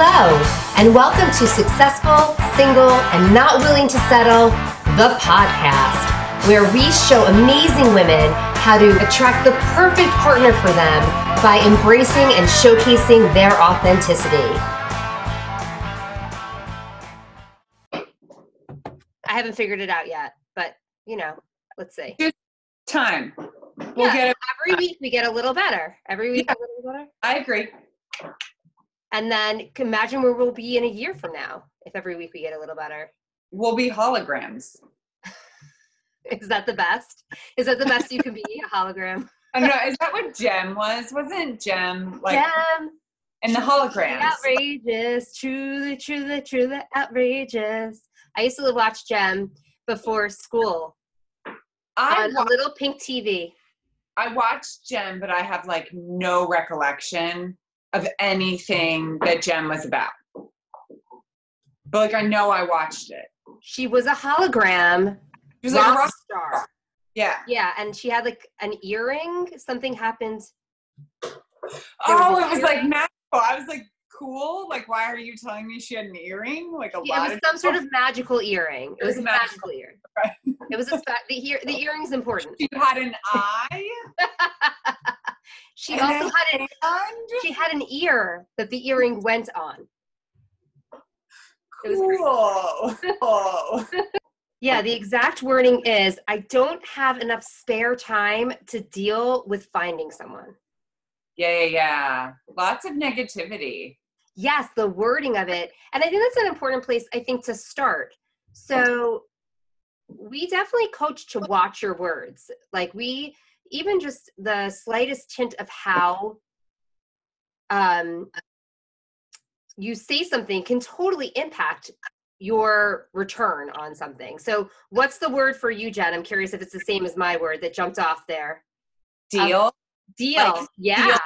Hello, and welcome to Successful, Single, and Not Willing to Settle, the podcast, where we show amazing women how to attract the perfect partner for them by embracing and showcasing their authenticity. I haven't figured it out yet, but you know, let's see. Good time. We'll Yeah, get it. Every week we get a little better. Every week a little better. I agree. And then imagine where we'll be in a year from now if every week we get a little better. We'll be holograms. Is that the best? Is that the best you can be? A hologram? I don't know. Is that what Jem was? Wasn't Jem like Damn, in the holograms? outrageous, truly, truly, truly outrageous. I used to watch Jem before school I on wa- a little pink TV. I watched Jem, but I have like no recollection of anything that Jem was about. But like I know I watched it. She was a hologram She was like a rock rock. star. Yeah. Yeah, and she had like an earring. Something happened. Oh, an it was like earring. magical. I was like, cool. Like, why are you telling me she had an earring? Like a It lot was of some sort of magical earring. It, It was, was a magical. magical earring. Right. It was a the ear. The earring's important. She had an eye. she and also had an she had an ear that the earring went on. Cool. Yeah, the exact wording is I don't have enough spare time to deal with finding someone. Yeah, yeah, yeah. Lots of negativity. Yes, the wording of it. And I think that's an important place, I think, to start. So we definitely coach to watch your words. Like we even just the slightest hint of how um you say something can totally impact your return on something. So what's the word for you, Jenn? I'm curious if it's the same as my word that jumped off there. Deal. Deal. Like, yeah.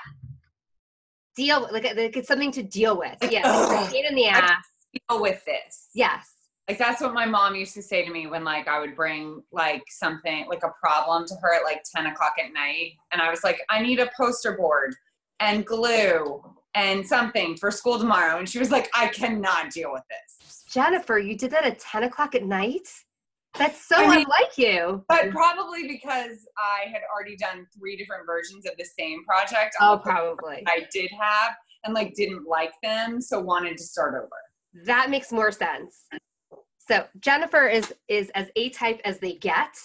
Deal. like, like it's something to deal with. Yeah. pain in the ass. deal with this. Yes. Like that's what my mom used to say to me when like I would bring like something like a problem to her at like 10 o'clock at night. And I was like, I need a poster board and glue and something for school tomorrow. And she was like, I cannot deal with this. Jennifer, you did that at 10 o'clock at night? That's so I mean- unlike you. But probably because I had already done three different versions of the same project. Oh, probably. I did have and like didn't like them, so wanted to start over. That makes more sense. So Jennifer is is as A type as they get.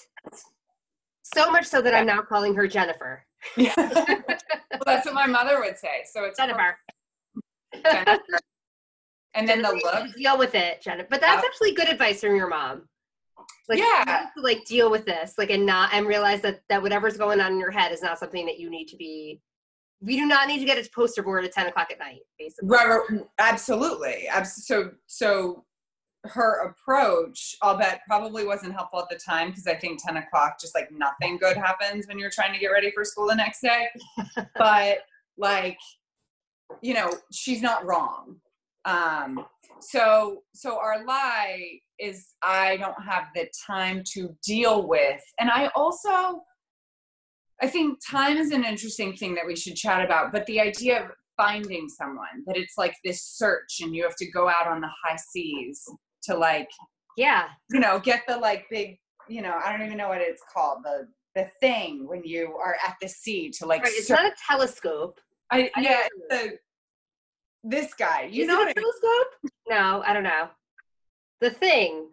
So much so that I'm now calling her Jennifer. Yeah. well, that's what my mother would say. So it's Jennifer. Jennifer. And then the Jennifer, you look. Deal with it, Jennifer. But that's Yeah. actually good advice from your mom. Like, Yeah. to, like deal with this, like, and not and realize that that whatever's going on in your head is not something that you need to be. We do not need to get a poster board at ten o'clock at night, basically. Right, right, absolutely. Abs- So, so her approach, I'll bet, probably wasn't helpful at the time because I think 10 o'clock, just like nothing good happens when you're trying to get ready for school the next day. but like, you know, she's not wrong. Um, so, so our lie is I don't have the time to deal with, and I also, I think time is an interesting thing that we should chat about. But the idea of finding someone that it's like this search and you have to go out on the high seas to like Yeah, you know get the like big you know i don't even know what it's called the the thing when you are at the sea to like right. It's not a telescope. I, I yeah the this guy you Is know it a telescope? No, I don't know. The thing,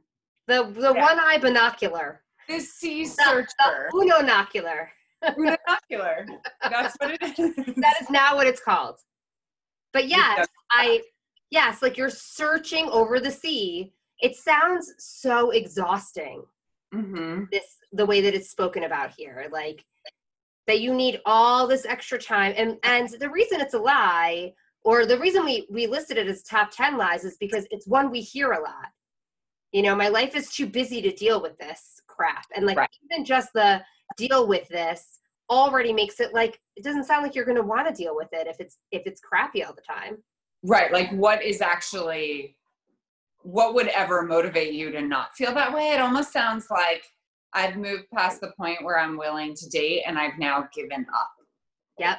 the the Yeah. one eye binocular, this sea searcher the unocular. binocular that's what it is That is now what it's called. But yes, I yes, like you're searching over the sea. It sounds so exhausting. mm-hmm. This the way that it's spoken about here, like that you need all this extra time, and and the reason it's a lie, or the reason we we listed it as top ten lies, is because it's one we hear a lot. You know, my life is too busy to deal with this crap, and like Right. even just the deal with this already makes it like it doesn't sound like you're going to want to deal with it if it's if it's crappy all the time. Right like what is actually what would ever motivate you to not feel that way it almost sounds like i've moved past the point where i'm willing to date and i've now given up Yep.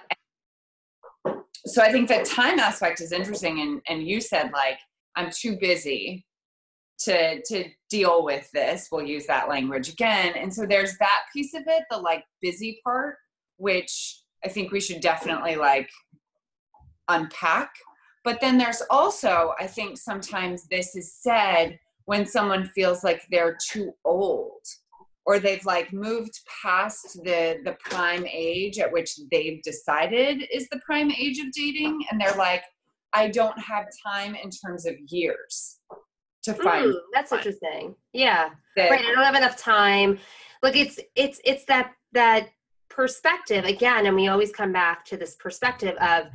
so I think that time aspect is interesting. And, and you said like, I'm too busy to to deal with this we'll use that language again and so there's that piece of it the like busy part which i think we should definitely like unpack but then there's also i think sometimes this is said when someone feels like they're too old or they've like moved past the the prime age at which they've decided is the prime age of dating and they're like i don't have time in terms of years to find. Mm, that's fun. interesting. Yeah. That, right. I don't have enough time. Look, it's it's it's that that perspective again, and we always come back to this perspective of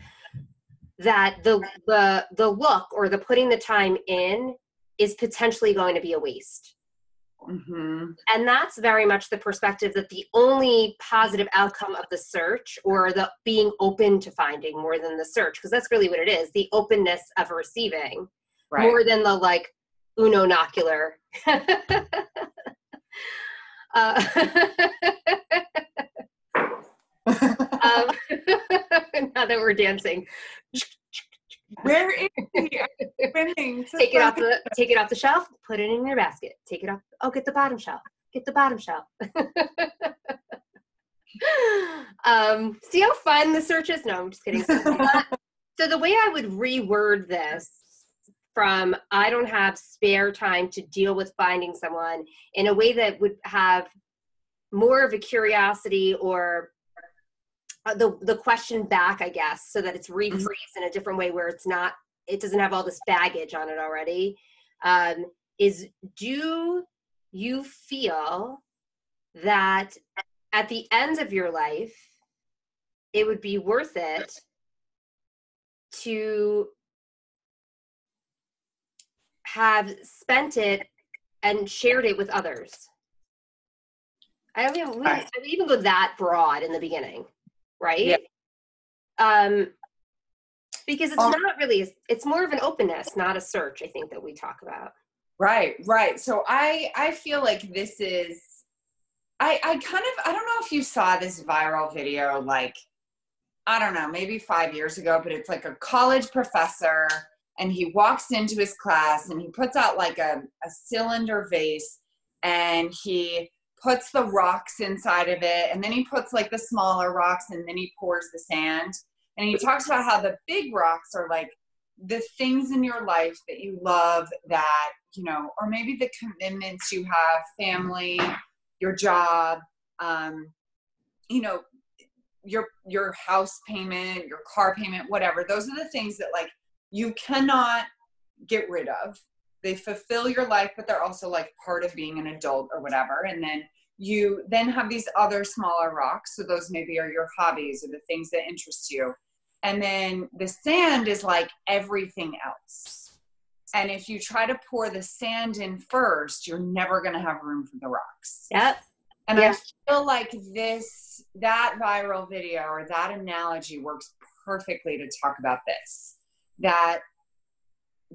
that the the the look or the putting the time in is potentially going to be a waste. Mm-hmm. And that's very much the perspective that the only positive outcome of the search or the being open to finding more than the search, because that's really what it is the openness of receiving right. more than the like, unonocular. uh, um, now that we're dancing. Where is he? take it off the take it off the shelf. Put it in your basket. Take it off. Oh, get the bottom shelf. Get the bottom shelf. um, see how fun the search is? No, I'm just kidding. so the way I would reword this from I don't have spare time to deal with finding someone in a way that would have more of a curiosity or uh, the the question back, I guess, so that it's mm-hmm. rephrased mm-hmm. in a different way where it's not it doesn't have all this baggage on it already. Um, is do you feel that at the end of your life it would be worth it to have spent it and shared it with others. I mean, we, I even go that broad in the beginning, right? Yeah. Um, because it's um, not really, it's more of an openness, not a search. I think that we talk about. Right, right. So I, I feel like this is, I, I kind of, I don't know if you saw this viral video, like, I don't know, maybe five years ago, but it's like a college professor and he walks into his class and he puts out like a, a cylinder vase and he puts the rocks inside of it and then he puts like the smaller rocks and then he pours the sand and he talks about how the big rocks are like the things in your life that you love that you know or maybe the commitments you have family your job um, you know your your house payment your car payment whatever those are the things that like you cannot get rid of. They fulfill your life, but they're also like part of being an adult or whatever. And then you then have these other smaller rocks. So those maybe are your hobbies or the things that interest you. And then the sand is like everything else. And if you try to pour the sand in first, you're never going to have room for the rocks. Yep. And. I feel like this, that viral video or that analogy works perfectly to talk about this that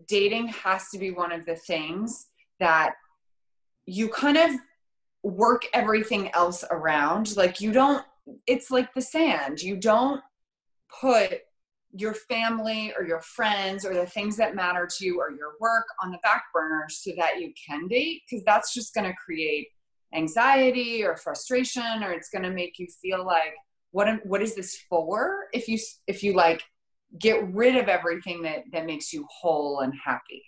dating has to be one of the things that you kind of work everything else around. Like you don't, it's like the sand. You don't put your family or your friends or the things that matter to you or your work on the back burner so that you can date because that's just going to create anxiety or frustration or it's going to make you feel like what what is this for if you if you like get rid of everything that that makes you whole and happy.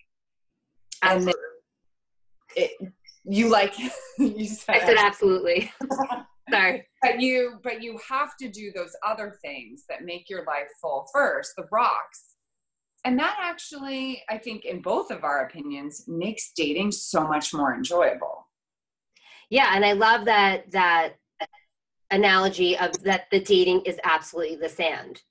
And it, you like you said, I said absolutely. Sorry. But you but you have to do those other things that make your life full first the rocks. And that actually i think in both of our opinions makes dating so much more enjoyable. Yeah and i love that that analogy of that the dating is absolutely the sand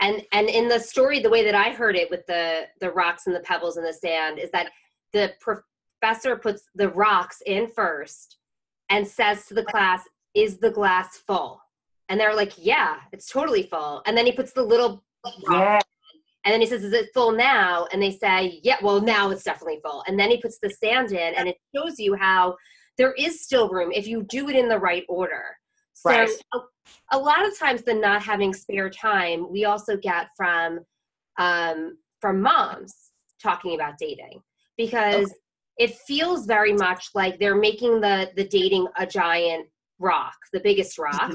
and and in the story the way that i heard it with the the rocks and the pebbles and the sand is that the professor puts the rocks in first and says to the class is the glass full? And they're like yeah it's totally full. And then he puts the little yeah. and then he says is it full now? And they say yeah well now it's definitely full. And then he puts the sand in and it shows you how there is still room if you do it in the right order So Right. a, a lot of times the not having spare time we also get from um, from moms talking about dating because it feels very much like they're making the the dating a giant rock, the biggest rock,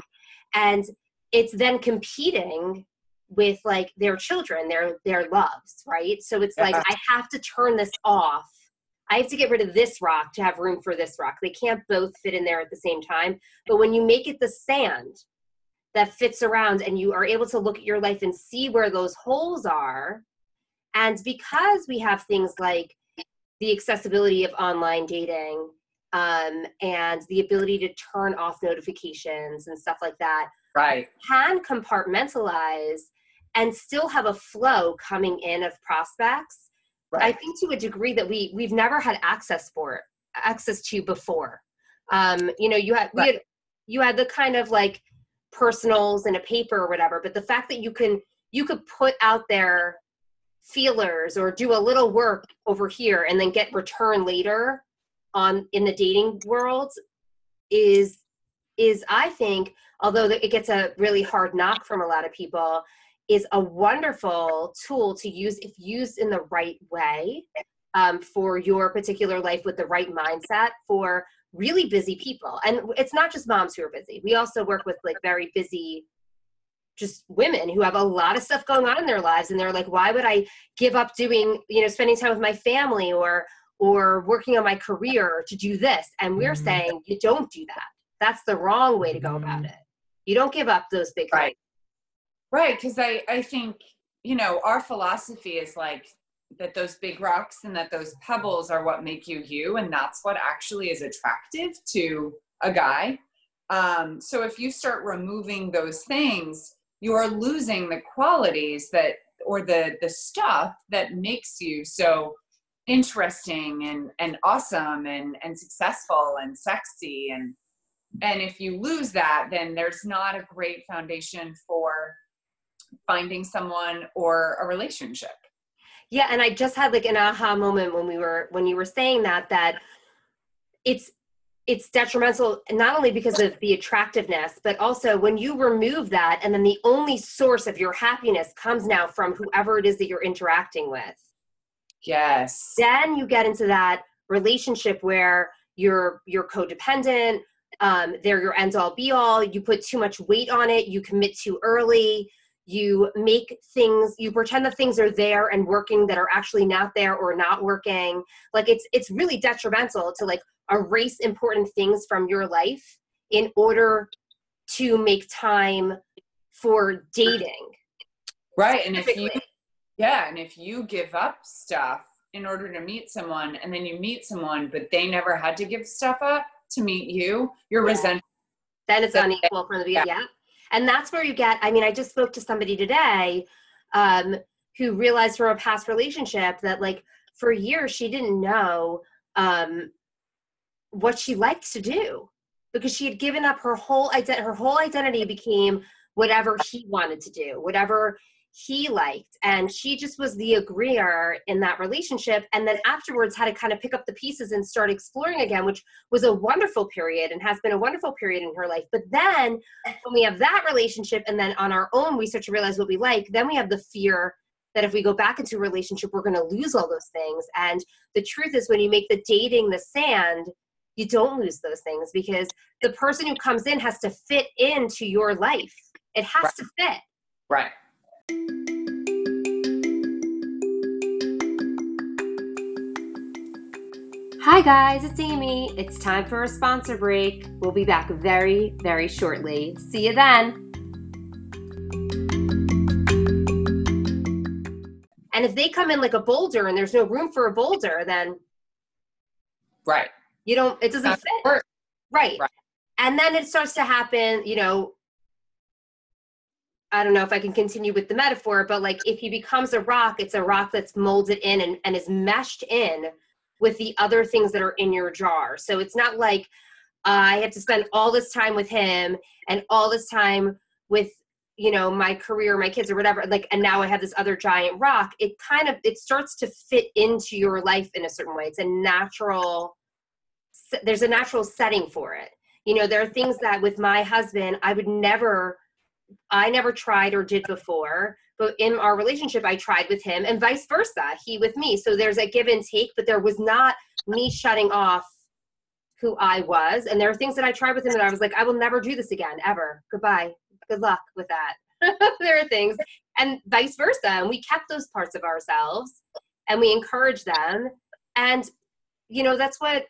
and it's then competing with like their children, their their loves, right? So it's like I have to turn this off. I have to get rid of this rock to have room for this rock. They can't both fit in there at the same time. But when you make it the sand that fits around and you are able to look at your life and see where those holes are, and because we have things like the accessibility of online dating um, and the ability to turn off notifications and stuff like that, Right. can compartmentalize and still have a flow coming in of prospects. I think to a degree that we we've never had access for access to before. Um, you know, you had we Right. had you had the kind of like personals in a paper or whatever, but the fact that you can you could put out there feelers or do a little work over here and then get return later on in the dating world is is I think although it gets a really hard knock from a lot of people is a wonderful tool to use if used in the right way um, for your particular life with the right mindset for really busy people and it's not just moms who are busy we also work with like very busy just women who have a lot of stuff going on in their lives and they're like why would i give up doing you know spending time with my family or or working on my career to do this and we're Mhm. saying you don't do that that's the wrong way to go about Mhm. it you don't give up those big Right. Right. Because I, I think, you know, our philosophy is like that those big rocks and that those pebbles are what make you you. And that's what actually is attractive to a guy. Um, so if you start removing those things, you are losing the qualities that, or the, the stuff that makes you so interesting and, and awesome and, and successful and sexy and, and if you lose that then there's not a great foundation for finding someone or a relationship Yeah, and I just had like an aha moment when we were when you were saying that that it's it's detrimental not only because of the attractiveness, but also when you remove that and then the only source of your happiness comes now from whoever it is that you're interacting with. yes Then you get into that relationship where you're you're codependent, um, they're your end all be all, you put too much weight on it, you commit too early, you make things you pretend that things are there and working that are actually not there or not working like it's it's really detrimental to like erase important things from your life in order to make time for dating right and if you yeah and if you give up stuff in order to meet someone and then you meet someone but they never had to give stuff up to meet you you're Yeah. resentful then it's unequal from the beginning. Yeah. And that's where you get, I mean, I just spoke to somebody today um, who realized from a past relationship that, like, for years she didn't know um, what she liked to do because she had given up her whole identity. Her whole identity became whatever he wanted to do, whatever he liked. And she just was the agreeer in that relationship. And then afterwards had to kind of pick up the pieces and start exploring again, which was a wonderful period and has been a wonderful period in her life. But then when we have that relationship and then on our own we start to realize what we like, then we have the fear that if we go back into a relationship, we're going to lose all those things. And the truth is, when you make the dating the sand, you don't lose those things because the person who comes in has to fit into your life. It has Right. to fit. right Hi, guys, it's Amy. It's time for a sponsor break. We'll be back very, very shortly. See you then. And if they come in like a boulder and there's no room for a boulder, then right you don't, it doesn't Not fit. Right. Right. And then it starts to happen, you know. I don't know if I can continue with the metaphor, but like if he becomes a rock, it's a rock that's molded in and, and is meshed in with the other things that are in your jar. So it's not like uh, I have to spend all this time with him and all this time with you know my career my kids or whatever like and now i have this other giant rock. It kind of it starts to fit into your life in a certain way. It's a natural there's a natural setting for it. You know there are things that with my husband i would never i never tried or did before but in our relationship i tried with him and vice versa he with me. So there's a give and take but there was not me shutting off who i was. And there are things that i tried with him that i was like i will never do this again ever. Goodbye. Good luck with that. There are things. And vice versa and we kept those parts of ourselves and we encourage them. And you know that's what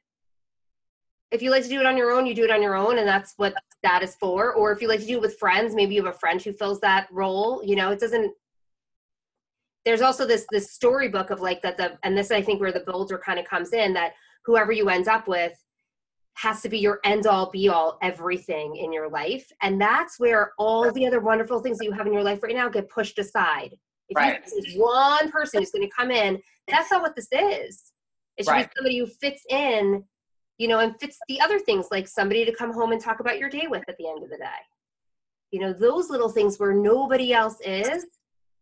if you like to do it on your own you do it on your own and that's what that is for. Or if you like to do it with friends maybe you have a friend who fills that role you know it doesn't there's also this this storybook of like that the and this i think where the builder kind of comes in that whoever you end up with has to be your end all be all everything in your life and that's where all the other wonderful things that you have in your life right now get pushed aside if Right. you one person who's going to come in that's not what this is it should Right. be somebody who fits in you know and fits the other things like somebody to come home and talk about your day with at the end of the day you know those little things where nobody else is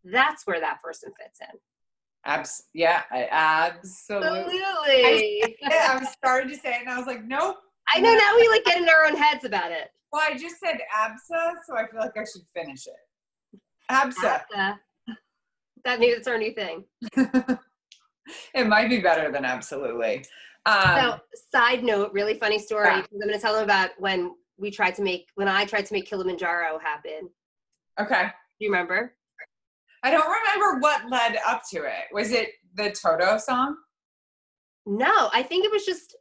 that's where that person fits in Abs- yeah, I absolutely. absolutely Yeah, I was starting to say it, and I was like, nope. i know now we like get in our own heads about it Well, I just said ABSA, so I feel like I should finish it. ABSA. ABSA. that new that's our new thing it might be better than absolutely. Um, so side note really funny story Yeah. i'm going to tell them about when we tried to make when i tried to make kilimanjaro happen okay. do you remember I don't remember what led up to it. Was it the Toto song? No, I think it was just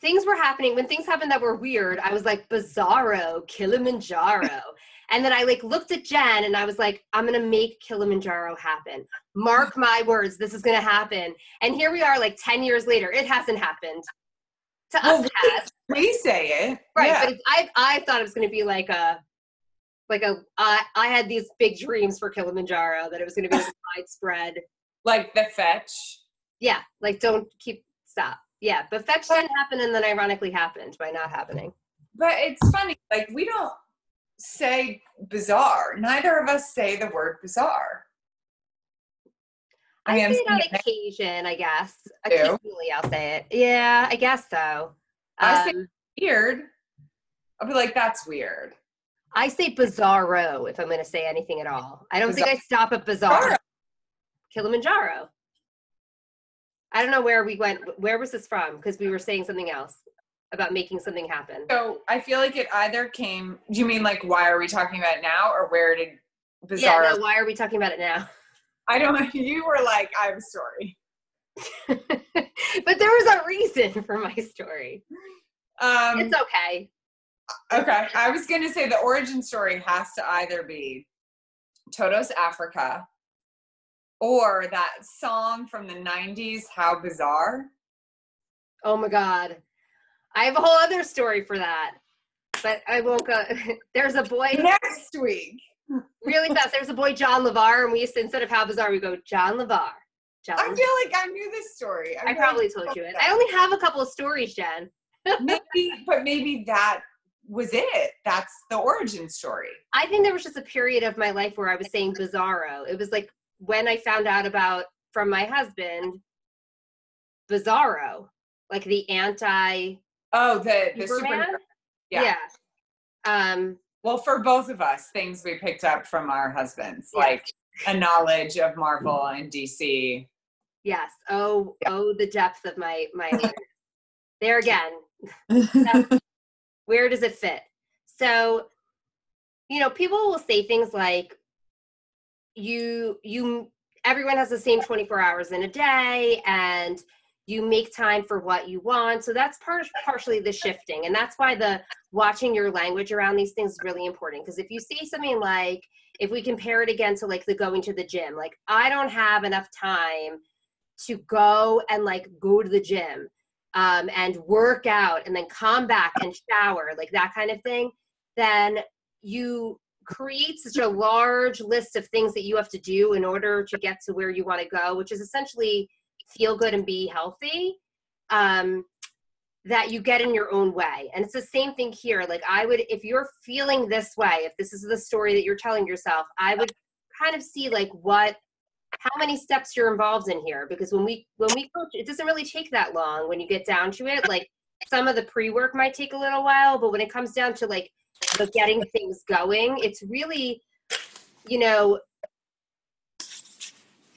things were happening. When things happened that were weird, I was like, Bizarro, Kilimanjaro. and then I like looked at Jenn and I was like, I'm gonna make Kilimanjaro happen. Mark my words, this is gonna happen. And here we are, like 10 years later. It hasn't happened. To Well, us, has. We say it. Right. Yeah. But I I thought it was gonna be like a like a I I had these big dreams for Kilimanjaro that it was gonna be like widespread like the fetch. yeah, like don't keep stop. Yeah, but fetch didn't happen and then ironically happened by not happening. But it's funny, like we don't say bizarre. Neither of us say the word bizarre. I, I mean, say it on occasion, I guess. Occasionally I'll say it. Yeah, I guess so. I say- Um, Weird. I'll be like, that's weird. I say bizarro if I'm going to say anything at all. I don't think I stop at. Bizarro. Kilimanjaro. I don't know where we went. Where was this from? Because we were saying something else about making something happen. So I feel like it either came. Do you mean like why are we talking about it now, or where did bizarro? Yeah, no, why are we talking about it now? I don't. You were like, I'm sorry. but there was a reason for my story. Um, It's okay. Okay, I was gonna say the origin story has to either be Toto's Africa, or that song from the '90s, "How Bizarre." Oh my god. I have a whole other story for that. But I won't go. There's a boy Next week. really fast. There's a boy John LeVar, and we used to instead of how bizarre, we go John LeVar. John. I feel like I knew this story. I probably told you it. I only have a couple of stories, Jenn. maybe, but maybe that was it. That's the origin story. I think there was just a period of my life where I was saying bizarro. It was like when I found out about from my husband, bizarro, like the anti Oh, the the Superman. super. Yeah. Um, Well, for both of us, things we picked up from our husbands, Yeah. like a knowledge of Marvel and DC. yes. Oh, oh, the depth of my my. there again. Where does it fit? So, you know, people will say things like, "You, you, everyone has the same 24 hours in a day, and you make time for what you want." So that's part partially the shifting, and that's why the watching your language around these things is really important. Because if you say something like, if we compare it again to like the going to the gym, like I don't have enough time to go and like go to the gym um, and work out and then come back and shower, like that kind of thing, then you create such a large list of things that you have to do in order to get to where you want to go, which is essentially feel good and be healthy. Um, that you get in your own way. And it's the same thing here. Like, I would, if you're feeling this way, if this is the story that you're telling yourself, I would kind of see like what how many steps you're involved in here because when we when we coach it doesn't really take that long when you get down to it like some of the pre-work might take a little while, but when it comes down to like the getting things going, it's really, you know,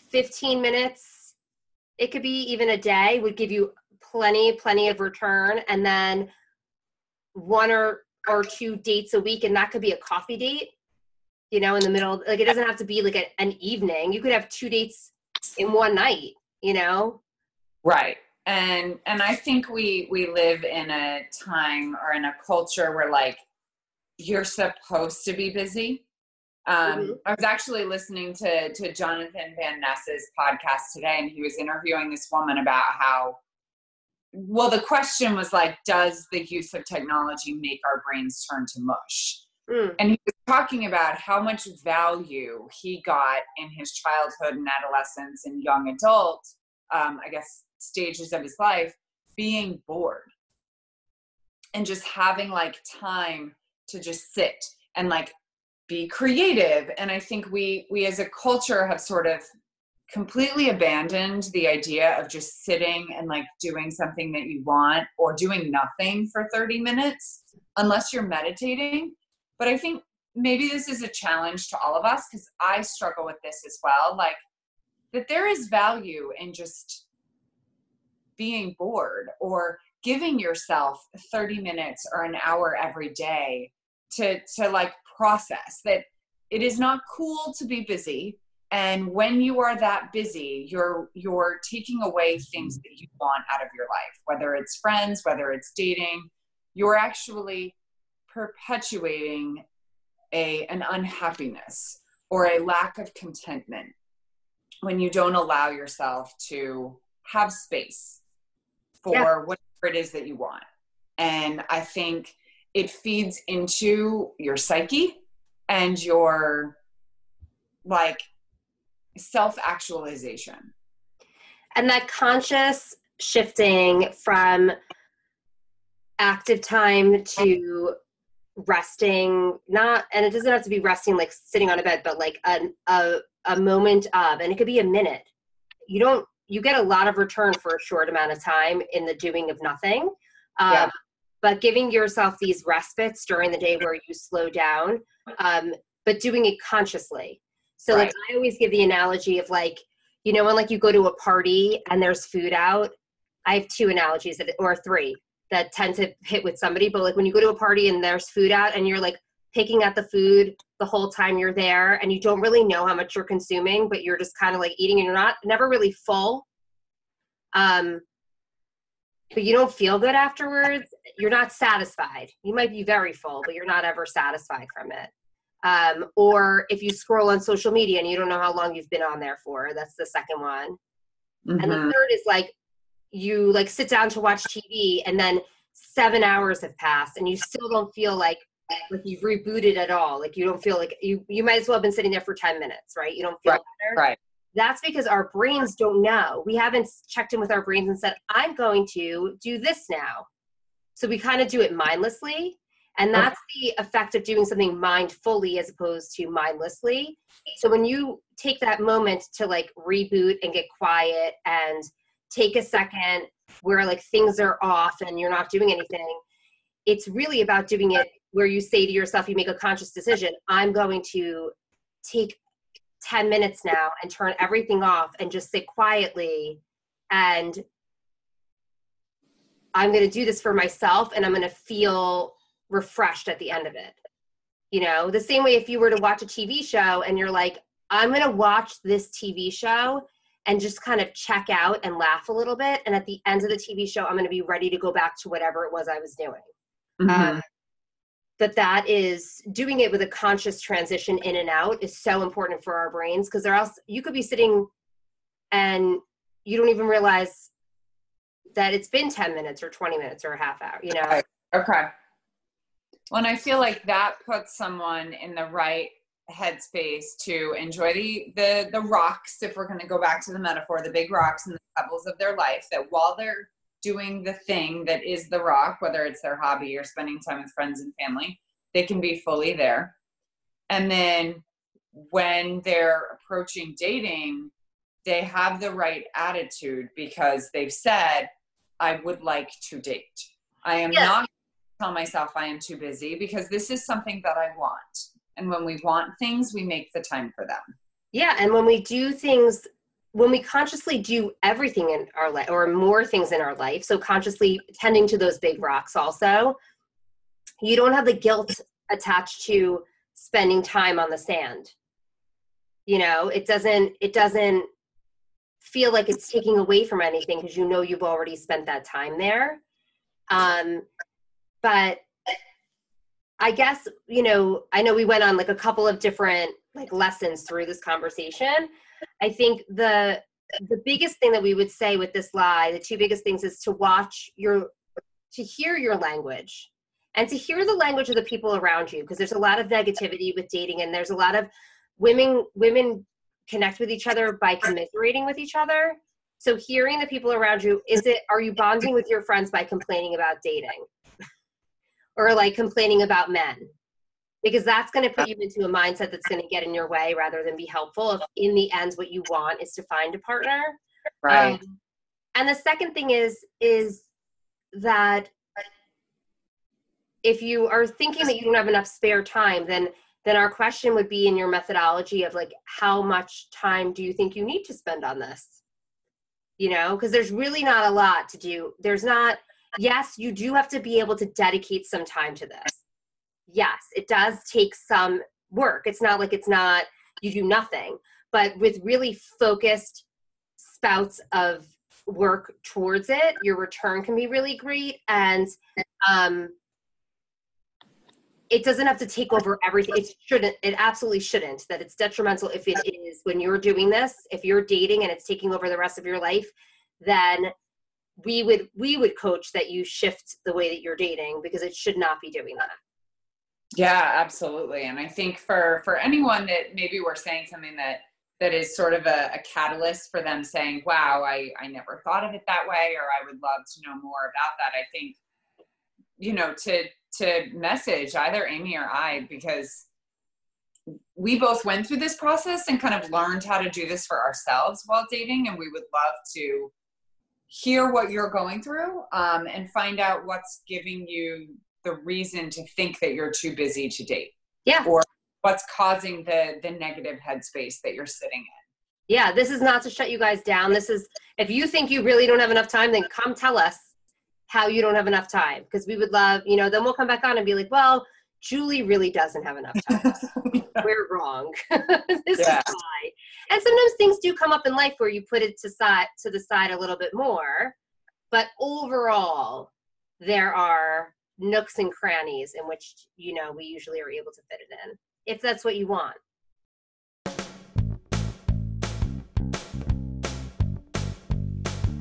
15 minutes. It could be even a day would give you plenty, plenty of return. And then one or or two dates a week, and that could be a coffee date, you know, in the middle. Like it doesn't have to be like a, an evening. You could have two dates in one night, you know? Right. And and I think we we live in a time or in a culture where like you're supposed to be busy. Um, mm-hmm. I was actually listening to to Jonathan Van Ness's podcast today, and he was interviewing this woman about how well the question was like does the use of technology make our brains turn to mush mm. and he was talking about how much value he got in his childhood and adolescence and young adult um, i guess stages of his life being bored and just having like time to just sit and like be creative and i think we we as a culture have sort of completely abandoned the idea of just sitting and like doing something that you want or doing nothing for 30 minutes unless you're meditating. But I think maybe this is a challenge to all of us because I struggle with this as well. Like that there is value in just being bored or giving yourself 30 minutes or an hour every day to to like process that it is not cool to be busy and when you are that busy you're you're taking away things mm-hmm. that you want out of your life whether it's friends whether it's dating you're actually perpetuating a an unhappiness or a lack of contentment when you don't allow yourself to have space for yeah. whatever it is that you want and i think it feeds into your psyche and your like self actualization. And that conscious shifting from active time to resting not and it doesn't have to be resting like sitting on a bed but like a, a, a moment of and it could be a minute you don't you get a lot of return for a short amount of time in the doing of nothing um, yeah. but giving yourself these respites during the day where you slow down um, but doing it consciously so right. like I always give the analogy of like, you know, when like you go to a party and there's food out. I have two analogies that, or three that tend to hit with somebody. But like when you go to a party and there's food out and you're like picking at the food the whole time you're there and you don't really know how much you're consuming, but you're just kind of like eating and you're not never really full. Um, but you don't feel good afterwards. You're not satisfied. You might be very full, but you're not ever satisfied from it um, or if you scroll on social media and you don't know how long you've been on there for that's the second one mm-hmm. and the mm-hmm. third is like you like sit down to watch tv and then seven hours have passed and you still don't feel like like you've rebooted at all. Like you don't feel like you you might as well have been sitting there for 10 minutes right? You don't feel right, better. right. That's because our brains don't know. We haven't checked in with our brains and said i'm going to do this now. So we kind of do it mindlessly and that's the effect of doing something mindfully as opposed to mindlessly. So when you take that moment to like reboot and get quiet and take a second where like things are off and you're not doing anything, it's really about doing it where you say to yourself, you make a conscious decision, I'm going to take 10 minutes now and turn everything off and just sit quietly and I'm going to do this for myself and I'm going to feel refreshed at the end of it. You know, the same way if you were to watch a TV show and you're like, I'm going to watch this TV show and just kind of check out and laugh a little bit. And at the end of the TV show, I'm going to be ready to go back to whatever it was I was doing. Mm-hmm. Um, but that is doing it with a conscious transition in and out is so important for our brains because there else you could be sitting and you don't even realize that it's been 10 minutes or 20 minutes or a half hour, you know? Okay. okay. Well, I feel like that puts someone in the right headspace to enjoy the the the rocks if we're going to go back to the metaphor the big rocks and the pebbles of their life that while they're doing the thing that is the rock whether it's their hobby or spending time with friends and family they can be fully there and then when they're approaching dating they have the right attitude because they've said i would like to date I am yeah. not tell myself I am too busy because this is something that I want. And when we want things, we make the time for them. Yeah, and when we do things when we consciously do everything in our life or more things in our life, so consciously tending to those big rocks also, you don't have the guilt attached to spending time on the sand. You know, it doesn't it doesn't feel like it's taking away from anything because you know you've already spent that time there. Um, but I guess, you know, I know we went on like a couple of different like lessons through this conversation. I think the the biggest thing that we would say with this lie, the two biggest things is to watch your to hear your language and to hear the language of the people around you because there's a lot of negativity with dating and there's a lot of women women connect with each other by commiserating with each other so hearing the people around you is it are you bonding with your friends by complaining about dating or like complaining about men. Because that's going to put you into a mindset that's going to get in your way rather than be helpful if in the end what you want is to find a partner. Right. Um, and the second thing is is that if you are thinking that you don't have enough spare time then then our question would be in your methodology of like how much time do you think you need to spend on this? You know because there's really not a lot to do. There's not yes, you do have to be able to dedicate some time to this. Yes, it does take some work. It's not like it's not, you do nothing, but with really focused spouts of work towards it, your return can be really great. And um, it doesn't have to take over everything. It shouldn't, it absolutely shouldn't. That it's detrimental if it is when you're doing this, if you're dating and it's taking over the rest of your life, then we would we would coach that you shift the way that you're dating because it should not be doing that. Yeah absolutely. And i think for for anyone that maybe we're saying something that that is sort of a, a catalyst for them saying wow i i never thought of it that way or i would love to know more about that i think you know to to message either amy or i because we both went through this process and kind of learned how to do this for ourselves while dating and we would love to hear what you're going through um, and find out what's giving you the reason to think that you're too busy to date. Yeah. Or what's causing the the negative headspace that you're sitting in. Yeah, this is not to shut you guys down. This is if you think you really don't have enough time, then come tell us how you don't have enough time because we would love, you know, then we'll come back on and be like, well, Julie really doesn't have enough time. We're wrong. this yeah. is why. And sometimes things do come up in life where you put it to side to the side a little bit more. But overall, there are nooks and crannies in which you know we usually are able to fit it in if that's what you want.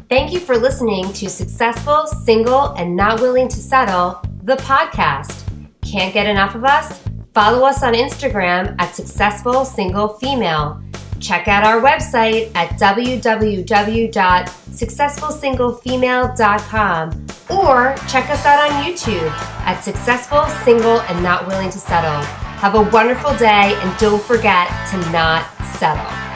Thank you for listening to Successful, Single, and Not Willing to Settle, the podcast. Can't get enough of us? Follow us on Instagram at Successful Single Female. Check out our website at www.successfulsinglefemale.com or check us out on YouTube at Successful Single and Not Willing to Settle. Have a wonderful day and don't forget to not settle.